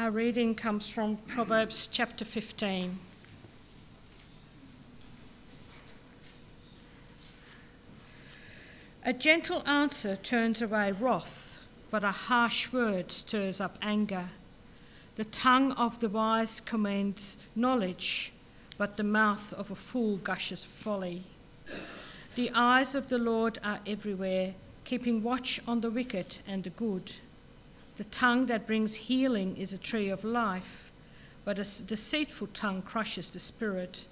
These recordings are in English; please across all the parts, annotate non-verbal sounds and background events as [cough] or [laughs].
Our reading comes from Proverbs chapter 15. A gentle answer turns away wrath, but a harsh word stirs up anger. The tongue of the wise commends knowledge, but the mouth of a fool gushes folly. The eyes of the Lord are everywhere, keeping watch on the wicked and the good. The tongue that brings healing is a tree of life, but a deceitful tongue crushes the spirit.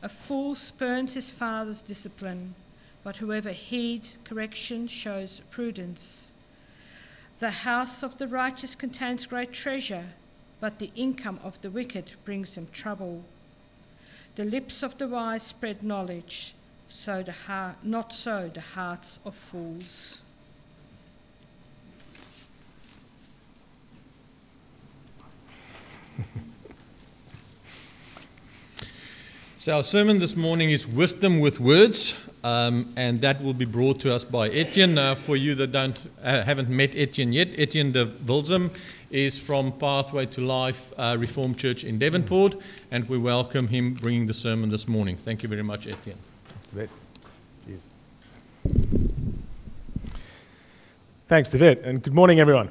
A fool spurns his father's discipline, but whoever heeds correction shows prudence. The house of the righteous contains great treasure, but the income of the wicked brings them trouble. The lips of the wise spread knowledge, so the heart, not so the hearts of fools. So, our sermon this morning is Wisdom with Words, um, and that will be brought to us by Etienne. For you that don't, uh, haven't met Etienne yet, Etienne de Wilzum is from Pathway to Life uh, Reformed Church in Devonport, and we welcome him bringing the sermon this morning. Thank you very much, Etienne. Cheers. Thanks, David, and good morning, everyone.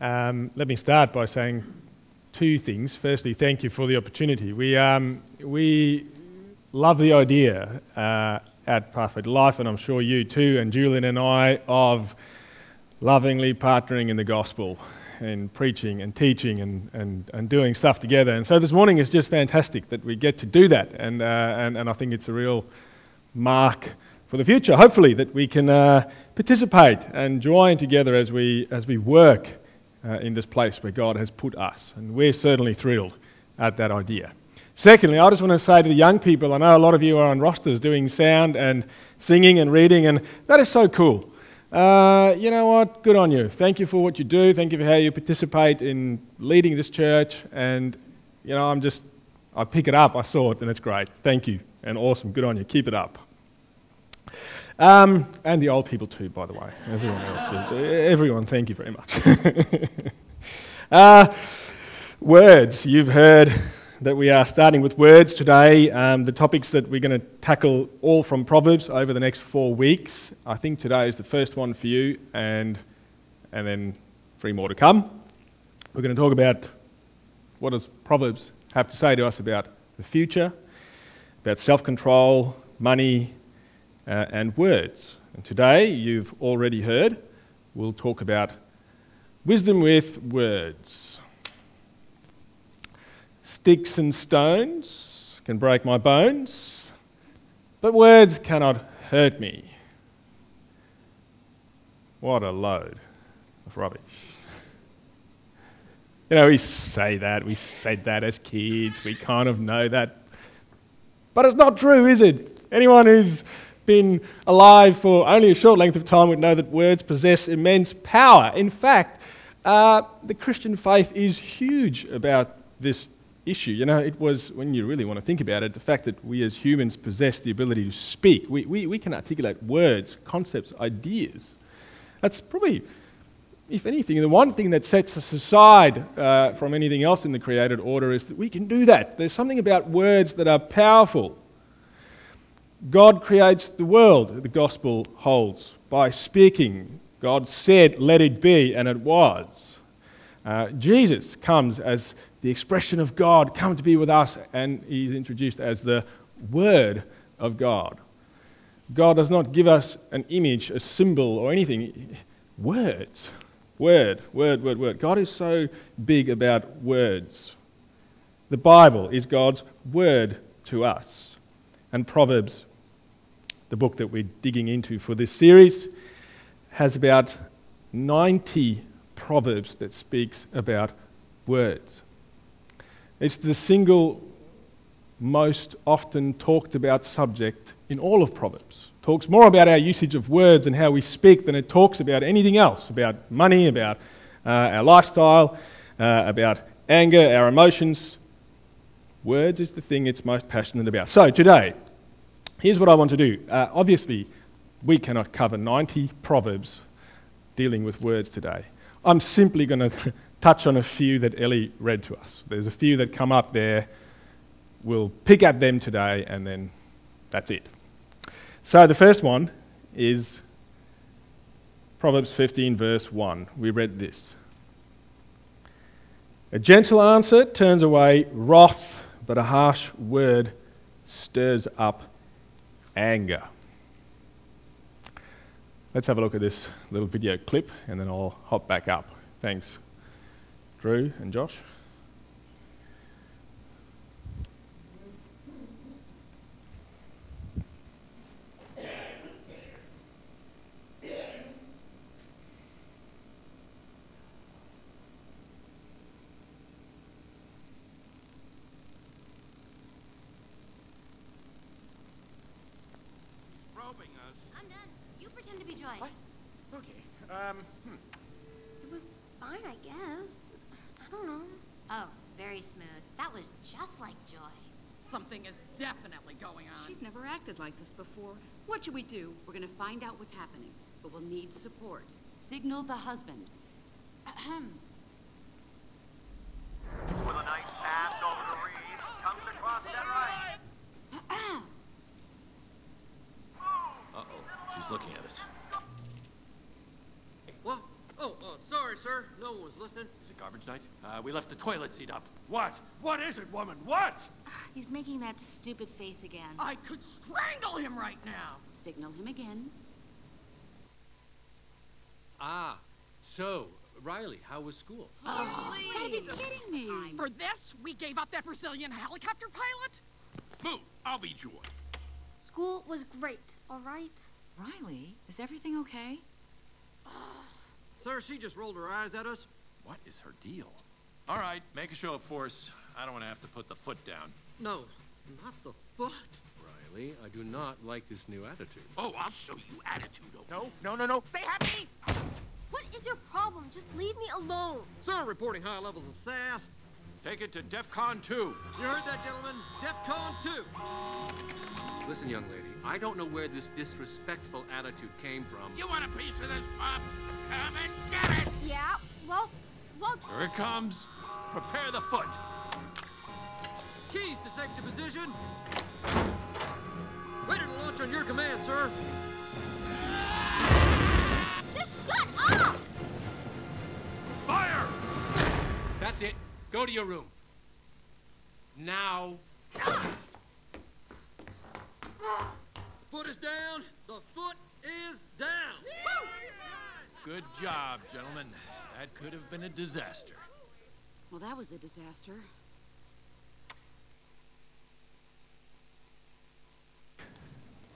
Um, let me start by saying two things. Firstly, thank you for the opportunity. We, um, we love the idea uh, at Pathway to Life, and I'm sure you too, and Julian and I, of lovingly partnering in the gospel and preaching and teaching and, and, and doing stuff together. And so this morning is just fantastic that we get to do that, and, uh, and, and I think it's a real mark for the future, hopefully, that we can uh, participate and join together as we, as we work uh, in this place where God has put us. And we're certainly thrilled at that idea. Secondly, I just want to say to the young people I know a lot of you are on rosters doing sound and singing and reading, and that is so cool. Uh, you know what? Good on you. Thank you for what you do. Thank you for how you participate in leading this church. And, you know, I'm just, I pick it up. I saw it, and it's great. Thank you. And awesome. Good on you. Keep it up. Um, and the old people too, by the way. Everyone else. Everyone, thank you very much. [laughs] uh, words. You've heard that we are starting with words today. Um, the topics that we're going to tackle all from Proverbs over the next four weeks. I think today is the first one for you, and and then three more to come. We're going to talk about what does Proverbs have to say to us about the future, about self-control, money, uh, and words. And today, you've already heard, we'll talk about wisdom with words. Sticks and stones can break my bones, but words cannot hurt me. What a load of rubbish. You know, we say that, we said that as kids, we kind of know that. But it's not true, is it? Anyone who's been alive for only a short length of time would know that words possess immense power. In fact, uh, the Christian faith is huge about this issue. You know, it was, when you really want to think about it, the fact that we as humans possess the ability to speak. We, we, we can articulate words, concepts, ideas. That's probably, if anything, the one thing that sets us aside uh, from anything else in the created order is that we can do that. There's something about words that are powerful. God creates the world, the gospel holds, by speaking. God said, Let it be, and it was. Uh, Jesus comes as the expression of God, come to be with us, and he's introduced as the Word of God. God does not give us an image, a symbol, or anything. Words. Word, word, word, word. God is so big about words. The Bible is God's word to us. And Proverbs the book that we're digging into for this series, has about 90 proverbs that speaks about words. It's the single most often talked about subject in all of Proverbs. Talks more about our usage of words and how we speak than it talks about anything else, about money, about uh, our lifestyle, uh, about anger, our emotions. Words is the thing it's most passionate about. So today, Here's what I want to do. Uh, obviously, we cannot cover 90 proverbs dealing with words today. I'm simply going [laughs] to touch on a few that Ellie read to us. There's a few that come up there. We'll pick at them today, and then that's it. So the first one is Proverbs 15, verse 1. We read this A gentle answer turns away wrath, but a harsh word stirs up anger. Let's have a look at this little video clip and then I'll hop back up. Thanks, Drew and Josh. Probing us. I'm done. You pretend to be Joy. What? Okay. Um, hmm. It was fine, I guess. I don't know. Oh, very smooth. That was just like Joy. Something is definitely going on. She's never acted like this before. What should we do? We're going to find out what's happening, but we'll need support. Signal the husband. Ahem. [clears throat] With a nice pass over to Reeves. Comes across that right. Uh-oh, she's looking at us. What? Oh, uh, sorry, sir. No one was listening. Is it garbage night? Uh, we left the toilet seat up. What? What is it, woman? What? [sighs] He's making that stupid face again. I could strangle him right now. Signal him again. Ah, so, Riley, how was school? [gasps] Oh, you gotta be kidding me. [gasps] For this, we gave up that Brazilian helicopter pilot? Boo! I'll be Joy. School was great, all right? Riley, is everything okay? [gasps] Sir, she just rolled her eyes at us. What is her deal? All right, make a show of force. I don't want to have to put the foot down. No, not the foot. Riley, I do not like this new attitude. Oh, I'll show you attitude. No, no, no, no. Stay happy. What is your problem? Just leave me alone. Sir, reporting high levels of sass. Take it to DEFCON 2. You heard that, gentlemen? DEFCON 2. Listen, young lady, I don't know where this disrespectful attitude came from. You want a piece of this, Pop? Come and get it. Yeah, well, well, Here it comes. Prepare the foot. Keys to safety position. Ready to launch on your command, sir. just shut up! Fire! That's it. Go to your room. Now. Foot is down. The foot is down. Good job, gentlemen. That could have been a disaster. Well, that was a disaster.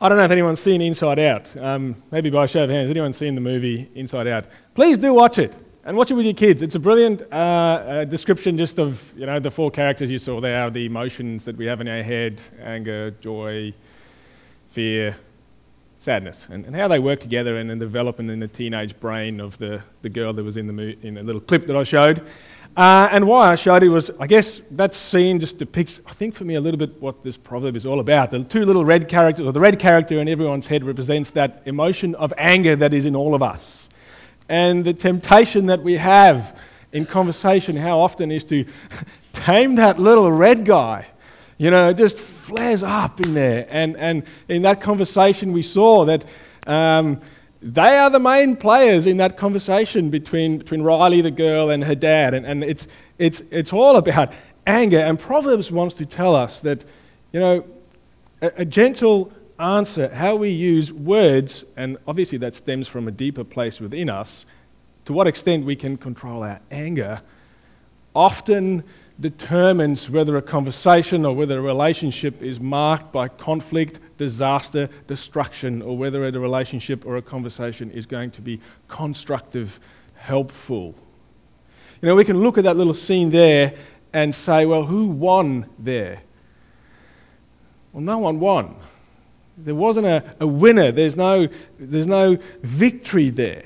I don't know if anyone's seen Inside Out. Um, maybe by a show of hands, anyone seen the movie Inside Out? Please do watch it and watch it with your kids. It's a brilliant uh, uh, description just of you know the four characters you saw there, the emotions that we have in our head: anger, joy, fear, sadness, and, and how they work together and then develop in the teenage brain of the, the girl that was in the mo- in a little clip that I showed. Uh, and why I showed it was, I guess that scene just depicts, I think for me, a little bit what this proverb is all about. The two little red characters, or the red character in everyone's head represents that emotion of anger that is in all of us. And the temptation that we have in conversation, how often, is to [laughs] tame that little red guy. You know, it just flares up in there. And, and in that conversation, we saw that um, they are the main players in that conversation between, between Riley, the girl, and her dad. And, and it's, it's, it's all about anger. And Proverbs wants to tell us that, you know, a, a gentle answer, how we use words, and obviously that stems from a deeper place within us, to what extent we can control our anger, often determines whether a conversation or whether a relationship is marked by conflict, disaster, destruction, or whether a relationship or a conversation is going to be constructive, helpful. You know, we can look at that little scene there and say, well, who won there? Well, no one won. There wasn't a, a winner, there's no, there's no victory there.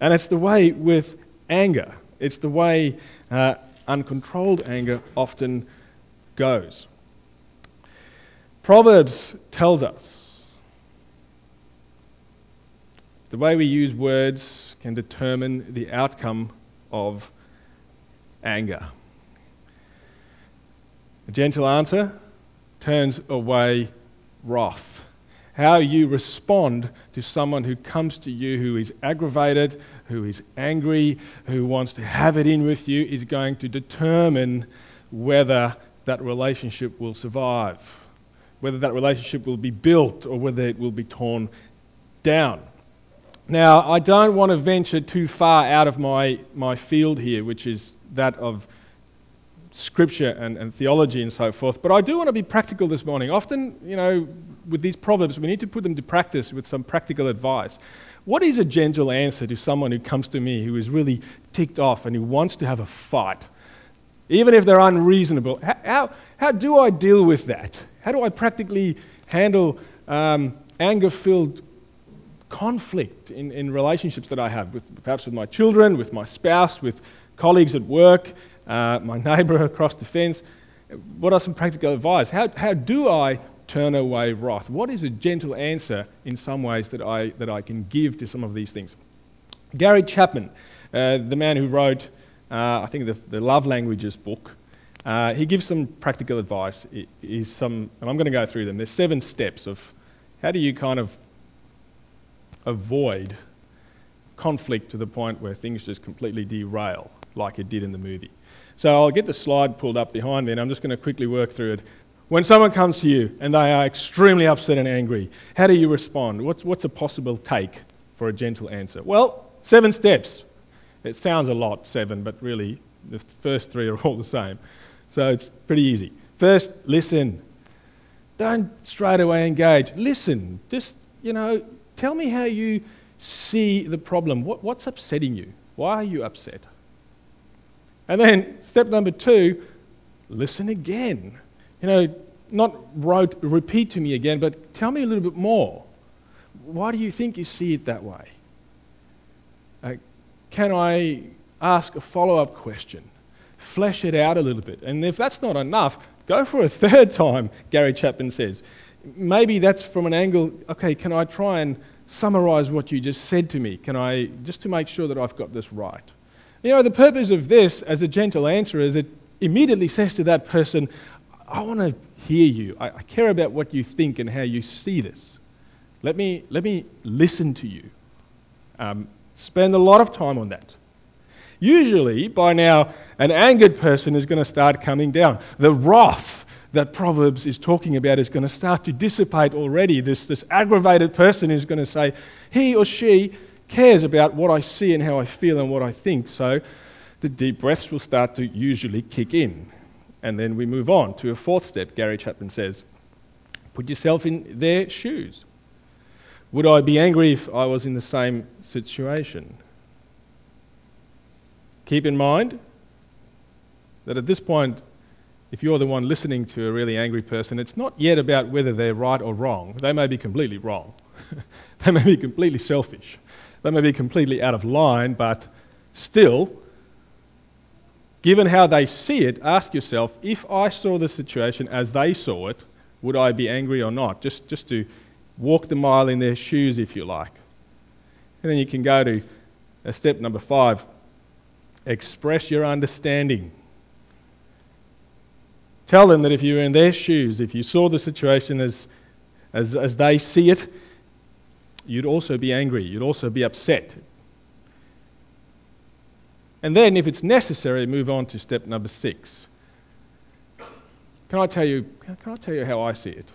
And it's the way with anger, it's the way uh, uncontrolled anger often goes. Proverbs tells us The way we use words can determine the outcome of anger. A gentle answer turns away wrath. How you respond to someone who comes to you who is aggravated, who is angry, who wants to have it in with you, is going to determine whether that relationship will survive, whether that relationship will be built or whether it will be torn down. Now, I don't want to venture too far out of my, my field here, which is that of scripture and, and theology and so forth, but I do want to be practical this morning. Often, you know, with these proverbs, we need to put them to practice with some practical advice. What is a gentle answer to someone who comes to me who is really ticked off and who wants to have a fight? Even if they're unreasonable, how, how, do I deal with that? How do I practically handle um, anger filled conflict in, in relationships that I have, with, perhaps with my children, with my spouse, with colleagues at work, uh, my neighbour [laughs] across the fence? What are some practical advice? How, how do I turn away wrath? What is a gentle answer in some ways that I, that I can give to some of these things? Gary Chapman, uh, the man who wrote, uh, I think, the, the Love Languages book, uh, he gives some practical advice. It is some, and I'm going to go through them. There's seven steps of how do you kind of avoid conflict to the point where things just completely derail, like it did in the movie. So I'll get the slide pulled up behind me, and I'm just going to quickly work through it. When someone comes to you and they are extremely upset and angry, how do you respond? What's, what's a possible take for a gentle answer? Well, seven steps. It sounds a lot, seven, but really the first three are [laughs] all the same. So it's pretty easy. First, listen. Don't straight away engage. Listen. Just, you know, tell me how you see the problem. What, what's upsetting you? Why are you upset? And then, step number two, listen again. You know, not wrote, repeat to me again, but tell me a little bit more. Why do you think you see it that way? Uh, can I ask a follow up question? Flesh it out a little bit. And if that's not enough, go for a [laughs] third time, Gary Chapman says. Maybe that's from an angle, okay, can I try and summarize what you just said to me? Can I, just to make sure that I've got this right? You know, the purpose of this as a gentle answer is it immediately says to that person, I want to hear you. I, I, care about what you think and how you see this. Let me, let me listen to you. Um, spend a lot of time on that. Usually, by now, an angered person is going to start coming down. The wrath that Proverbs is talking about is going to start to dissipate already. This, this aggravated person is going to say, he or she cares about what I see and how I feel and what I think. So the deep breaths will start to usually kick in. And then we move on to a fourth step, Gary Chapman says. Put yourself in their shoes. Would I be angry if I was in the same situation? Keep in mind that at this point, if you're the one listening to a really angry person, it's not yet about whether they're right or wrong. They may be completely wrong. [laughs] they may be completely selfish. They may be completely out of line, but still, given how they see it, ask yourself if I saw the situation as they saw it, would I be angry or not? Just, just to walk the mile in their shoes, if you like. And then you can go to uh, step number five express your understanding. Tell them that if you were in their shoes, if you saw the situation as, as, as they see it, you'd also be angry, you'd also be upset. And then, if it's necessary, move on to step number six. Can I tell you, can I tell you how I see it?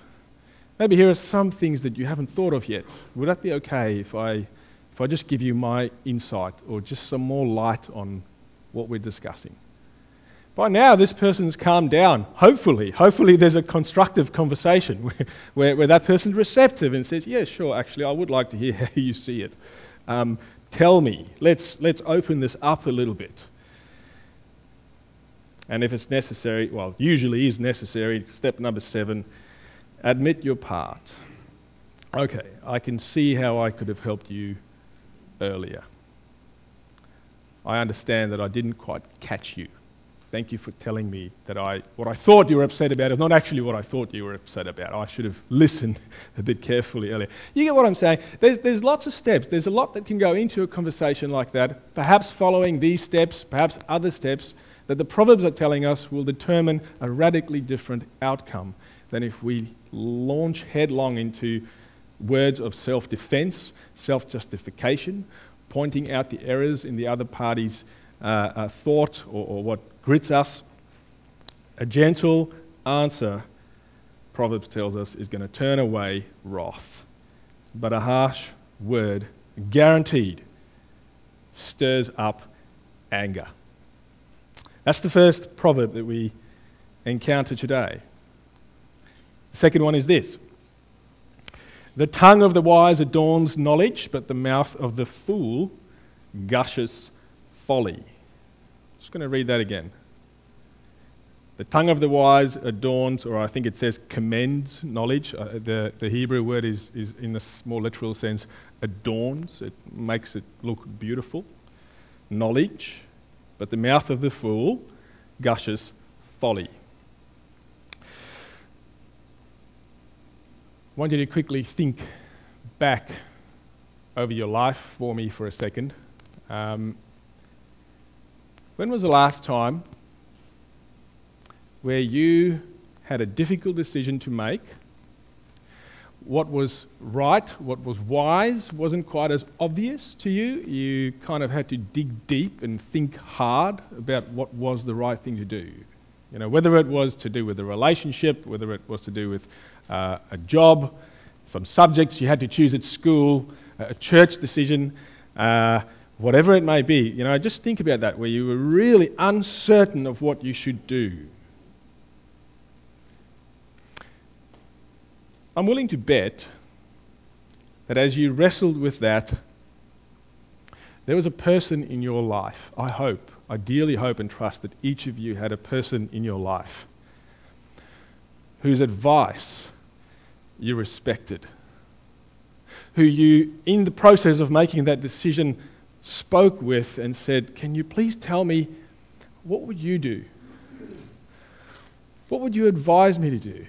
Maybe here are some things that you haven't thought of yet. Would that be okay if I, if I just give you my insight or just some more light on what we're discussing? By now, this person's calmed down. Hopefully, hopefully, there's a constructive conversation [laughs] where, where, where, that person's receptive and says, "Yeah, sure. Actually, I would like to hear [laughs] how you see it. Um, tell me. Let's let's open this up a little bit." And if it's necessary, well, usually is necessary. Step number seven: admit your part. Okay, I can see how I could have helped you earlier. I understand that I didn't quite catch you Thank you for telling me that I, what I thought you were upset about is not actually what I thought you were upset about. I should have listened [laughs] a bit carefully earlier. You get what I'm saying? There's, there's lots of steps. There's a lot that can go into a conversation like that. Perhaps following these steps, perhaps other steps that the Proverbs are telling us will determine a radically different outcome than if we launch headlong into words of self defense, self justification, pointing out the errors in the other party's uh, thought or, or what grits us. A gentle answer, Proverbs tells us, is going to turn away wrath. But a harsh word, guaranteed, stirs up anger. That's the first proverb that we encounter today. The second one is this The tongue of the wise adorns knowledge, but the mouth of the fool gushes folly I'm just going to read that again. The tongue of the wise adorns, or I think it says commends knowledge. Uh, the, the Hebrew word is, is, in the more literal sense, adorns. It makes it look beautiful. Knowledge. But the mouth of the fool gushes folly. I want you to quickly think back over your life for me for a second. Um, when was the last time where you had a difficult decision to make? What was right, what was wise, wasn't quite as obvious to you. You kind of had to dig deep and think hard about what was the right thing to do. You know, whether it was to do with a relationship, whether it was to do with uh, a job, some subjects you had to choose at school, a church decision. Uh, whatever it may be, you know, just think about that, where you were really uncertain of what you should do. I'm willing to bet that as you wrestled with that, there was a person in your life. I hope, I dearly hope and trust that each of you had a person in your life whose advice you respected, who you, in the process of making that decision, spoke with and said, Can you please tell me what would you do? What would you advise me to do?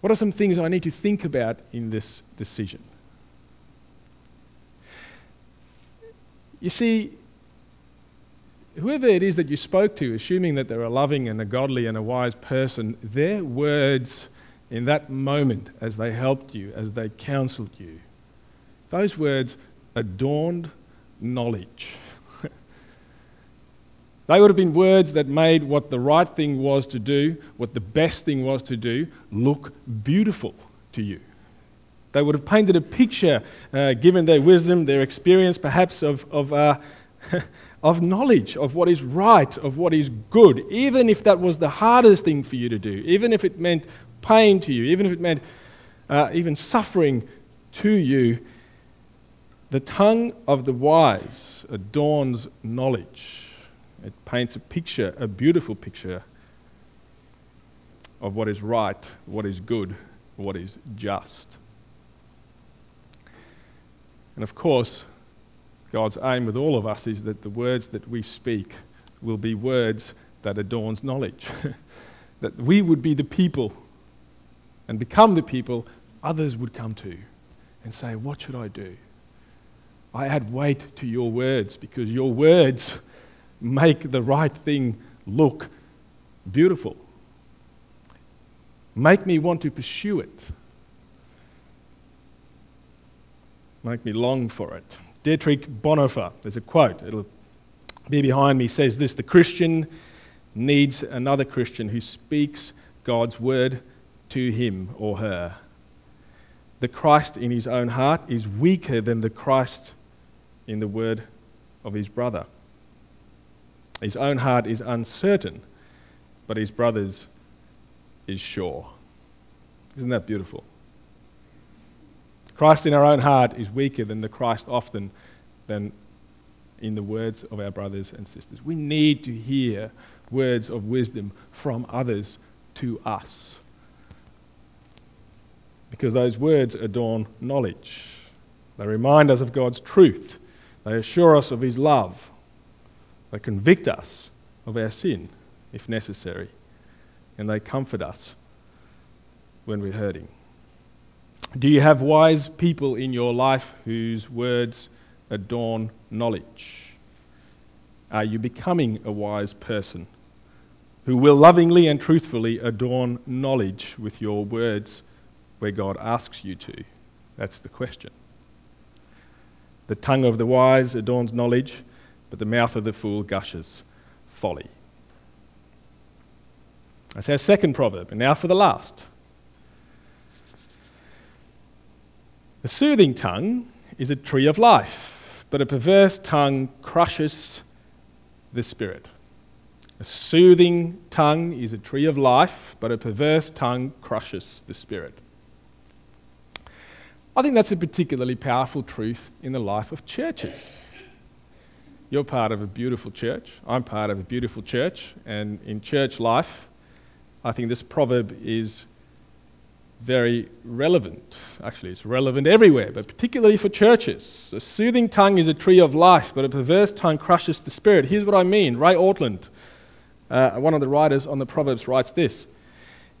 What are some things I need to think about in this decision? You see, whoever it is that you spoke to, assuming that they're a loving and a godly and a wise person, their words in that moment as they helped you, as they counseled you, those words adorned knowledge. [laughs] they would have been words that made what the right thing was to do, what the best thing was to do, look beautiful to you. They would have painted a picture, uh, given their wisdom, their experience perhaps of, of, uh, [laughs] of knowledge, of what is right, of what is good, even if that was the hardest thing for you to do, even if it meant pain to you, even if it meant uh, even suffering to you. The tongue of the wise adorns knowledge. It paints a picture, a beautiful picture of what is right, what is good, what is just. And of course, God's aim with all of us is that the words that we speak will be words that adorns knowledge. [laughs] that we would be the people and become the people others would come to and say, What should I do? I add weight to your words because your words make the right thing look beautiful. Make me want to pursue it. Make me long for it. Dietrich Bonhoeffer, there's a quote, it'll be behind me, says this The Christian needs another Christian who speaks God's word to him or her. The Christ in his own heart is weaker than the Christ in the word of his brother. His own heart is uncertain, but his brother's is sure. Isn't that beautiful? Christ in our own heart is weaker than the Christ often than in the words of our brothers and sisters. We need to hear words of wisdom from others to us. Because those words adorn knowledge. They remind us of God's truth they assure us of His love. They convict us of our sin, if necessary, and they comfort us when we're hurting. Do you have wise people in your life whose words adorn knowledge? Are you becoming a wise person who will lovingly and truthfully adorn knowledge with your words where God asks you to? That's the question. The tongue of the wise adorns knowledge, but the mouth of the fool gushes folly. That's our second proverb. And now for the last. A soothing tongue is a tree of life, but a perverse tongue crushes the spirit. A soothing tongue is a tree of life, but a perverse tongue crushes the spirit. I think that's a particularly powerful truth in the life of churches. You're part of a beautiful church. I'm part of a beautiful church. And in church life, I think this proverb is very relevant. Actually, it's relevant everywhere, but particularly for churches. A soothing tongue is a tree of life, but a perverse tongue crushes the spirit. Here's what I mean. Ray Ortlund, uh, one of the writers on the Proverbs, writes this.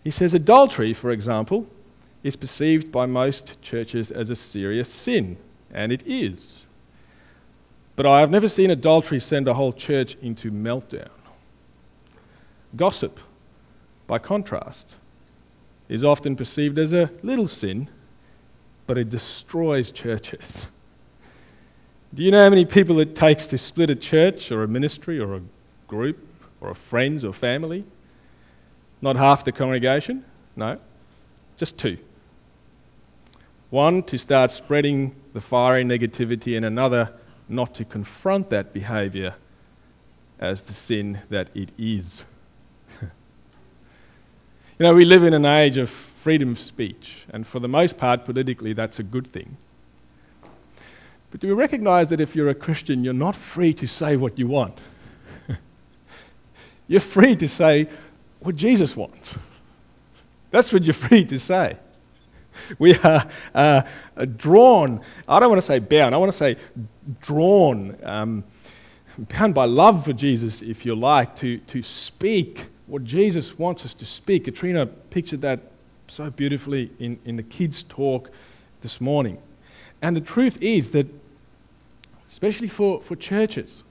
He says, Adultery, for example, is perceived by most churches as a serious sin, and it is. But I have never seen adultery send a whole church into meltdown. Gossip, by contrast, is often perceived as a little sin, but it destroys churches. Do you know how many people it takes to split a church or a ministry or a group or a friends or family? Not half the congregation? No, just two. One to start spreading the fiery negativity, and another not to confront that behavior as the sin that it is. [laughs] you know, we live in an age of freedom of speech, and for the most part, politically, that's a good thing. But do we recognize that if you're a Christian, you're not free to say what you want? [laughs] you're free to say what Jesus wants. That's what you're free to say. [laughs] We are uh, drawn, I don't want to say bound, I want to say drawn, um, bound by love for Jesus, if you like, to, to speak what Jesus wants us to speak. Katrina pictured that so beautifully in, in the kids' talk this morning. And the truth is that, especially for, for churches,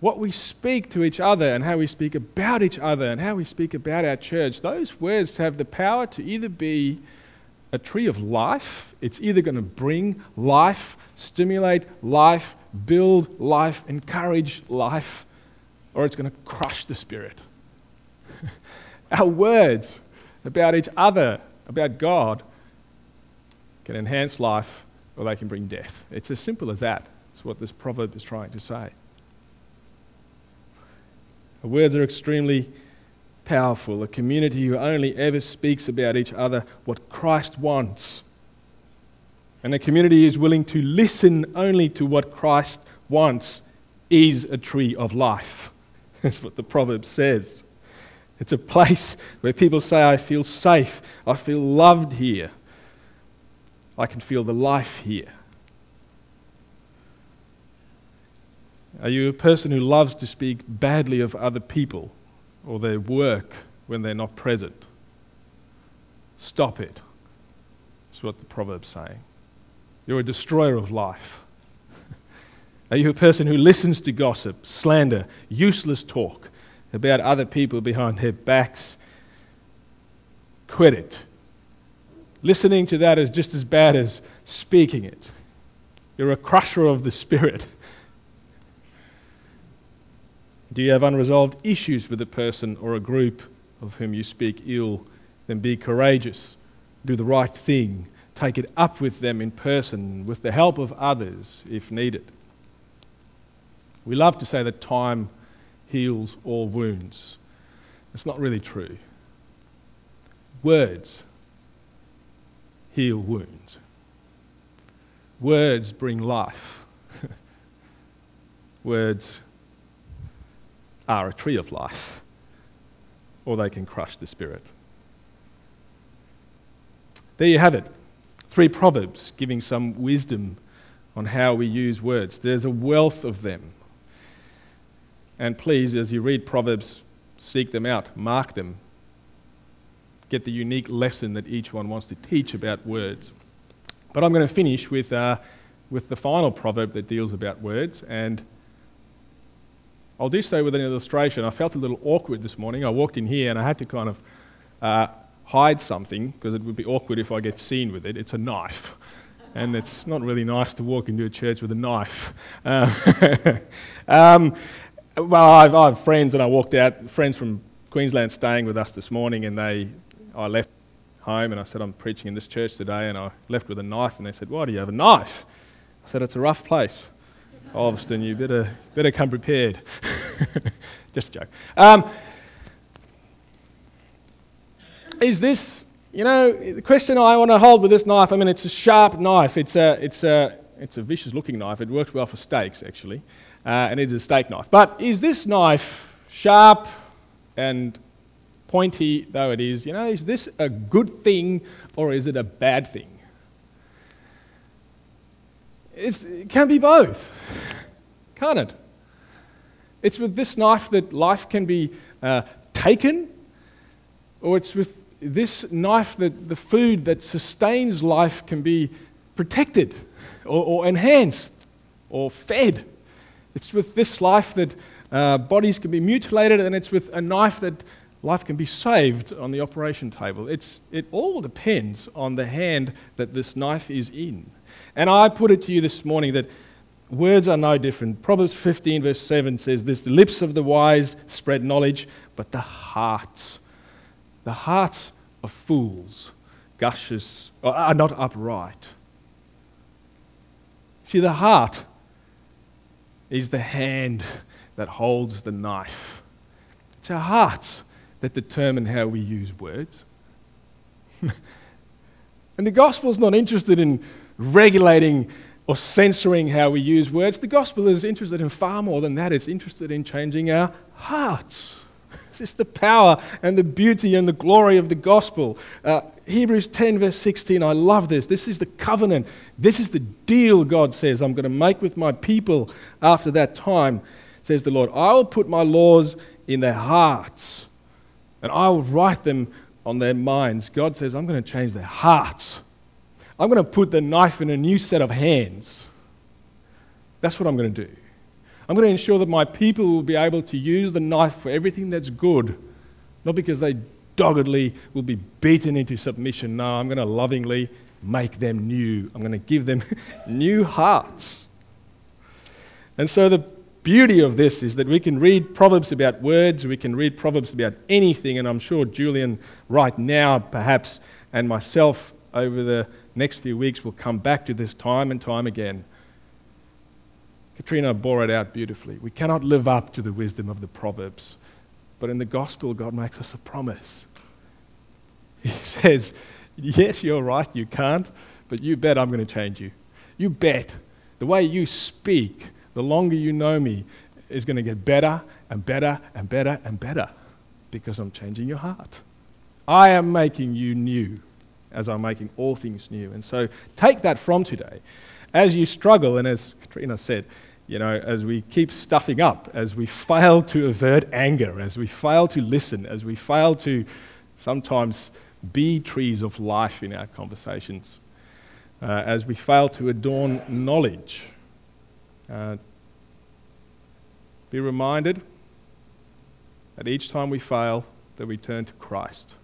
what we speak to each other and how we speak about each other and how we speak about our church, those words have the power to either be a tree of life. It's either going to bring life, stimulate life, build life, encourage life, or it's going to crush the spirit. [laughs] Our words about each other, about God, can enhance life or they can bring death. It's as simple as that. It's what this proverb is trying to say. Words are extremely powerful, a community who only ever speaks about each other what Christ wants. And a community is willing to listen only to what Christ wants is a tree of life. [laughs] That's what the proverb says. It's a place where people say, I feel safe, I feel loved here, I can feel the life here. Are you a person who loves to speak badly of other people? Or their work when they're not present. Stop it. That's what the proverb's saying. You're a destroyer of life. [laughs] Are you a person who listens to gossip, slander, useless talk about other people behind their backs? Quit it. Listening to that is just as bad as speaking it. You're a crusher of the spirit. [laughs] Do you have unresolved issues with a person or a group of whom you speak ill? Then be courageous. Do the right thing. Take it up with them in person, with the help of others if needed. We love to say that time heals all wounds. It's not really true. Words heal wounds. Words bring life. [laughs] Words are a tree of life, or they can crush the spirit. There you have it. Three proverbs giving some wisdom on how we use words. There's a wealth of them. And please, as you read Proverbs, seek them out, mark them, get the unique lesson that each one wants to teach about words. But I'm going to finish with, uh, with the final proverb that deals about words, and I'll do so with an illustration. I felt a little awkward this morning. I walked in here and I had to kind of uh, hide something because it would be awkward if I get seen with it. It's a knife. [laughs] And it's not really nice to walk into a church with a knife. Uh, [laughs] [laughs] um, well, I've, I have friends, and I walked out, friends from Queensland staying with us this morning, and they, I left home and I said, I'm preaching in this church today, and I left with a knife, and they said, Why do you have a knife? I said, It's a rough place. Ulverstone, you better, better come prepared. [laughs] Just a joke. Um, is this, you know, the question I want to hold with this knife, I mean, it's a sharp knife. It's a, it's a, it's a vicious looking knife. It works well for steaks, actually. Uh, and it is a steak knife. But is this knife sharp and pointy though it is, you know, is this a good thing or is it a bad thing? It's, it can be both, can't it? It's with this knife that life can be uh, taken, or it's with this knife that the food that sustains life can be protected or, or enhanced or fed. It's with this life that uh, bodies can be mutilated, and it's with a knife that life can be saved on the operation table. It's, it all depends on the hand that this knife is in. And I put it to you this morning that words are no different. Proverbs 15, verse 7 says this The lips of the wise spread knowledge, but the hearts, the hearts of fools gushes, are not upright. See, the heart is the hand that holds the knife. It's our hearts that determine how we use words. [laughs] and the gospel is not interested in regulating or censoring how we use words. The gospel is interested in far more than that. It's interested in changing our hearts. [laughs] This is the power and the beauty and the glory of the gospel. Uh, Hebrews 10, verse 16, I love this. This is the covenant. This is the deal, God says, I'm going to make with my people after that time, says the Lord. I will put my laws in their hearts and I will write them on their minds. God says, I'm going to change their hearts. I'm going to put the knife in a new set of hands. That's what I'm going to do. I'm going to ensure that my people will be able to use the knife for everything that's good, not because they doggedly will be beaten into submission. No, I'm going to lovingly make them new. I'm going to give them [laughs] new hearts. And so the beauty of this is that we can read Proverbs about words, we can read Proverbs about anything, and I'm sure Julian, right now, perhaps, and myself over the next few weeks will come back to this time and time again. Katrina bore it out beautifully. We cannot live up to the wisdom of the Proverbs, but in the gospel, God makes us a promise. He [laughs] says, Yes, you're right, you can't, but you bet I'm going to change you. You bet the way you speak the longer you know me, is going to get better and better and better and better because I'm changing your heart. I am making you new as I'm making all things new. And so take that from today. As you struggle, and as Katrina said, you know, as we keep stuffing up, as we fail to avert anger, as we fail to listen, as we fail to sometimes be trees of life in our conversations, uh, as we fail to adorn knowledge, uh, be reminded that each time we fail, that we turn to Christ.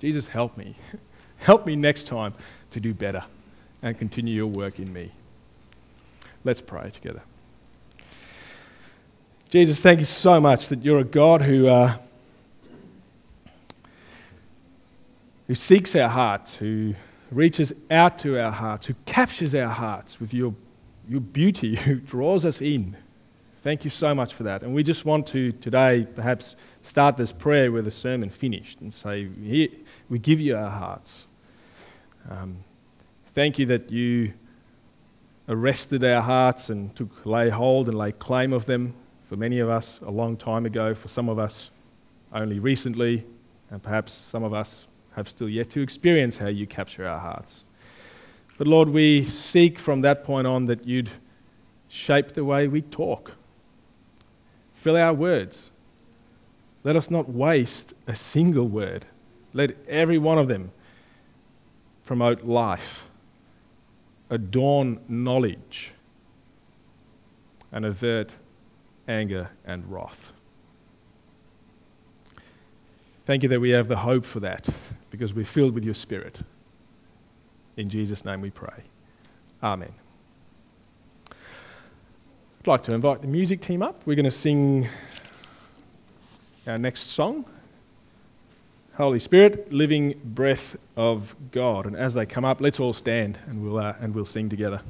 Jesus, help me. [laughs] help me next time to do better and continue your work in me. Let's pray together. Jesus, thank you so much that you're a God who, uh, who seeks our hearts, who reaches out to our hearts, who captures our hearts with your your beauty [laughs] who draws us in. Thank you so much for that. And we just want to today perhaps start this prayer with a sermon finished and say, Here, we give you our hearts. Um, thank you that you arrested our hearts and took lay hold and lay claim of them for many of us a long time ago, for some of us only recently, and perhaps some of us have still yet to experience how you capture our hearts. But Lord, we seek from that point on that you'd shape the way we talk. fill our words. Let us not waste a single word. Let every one of them promote life, adorn knowledge, and avert anger and wrath. Thank you that we have the hope for that because we're filled with your Spirit. In Jesus' name we pray. Amen. I'd like to invite the music team up. We're going to sing our next song Holy Spirit, living breath of God. And as they come up, let's all stand and we'll, uh, and we'll sing together.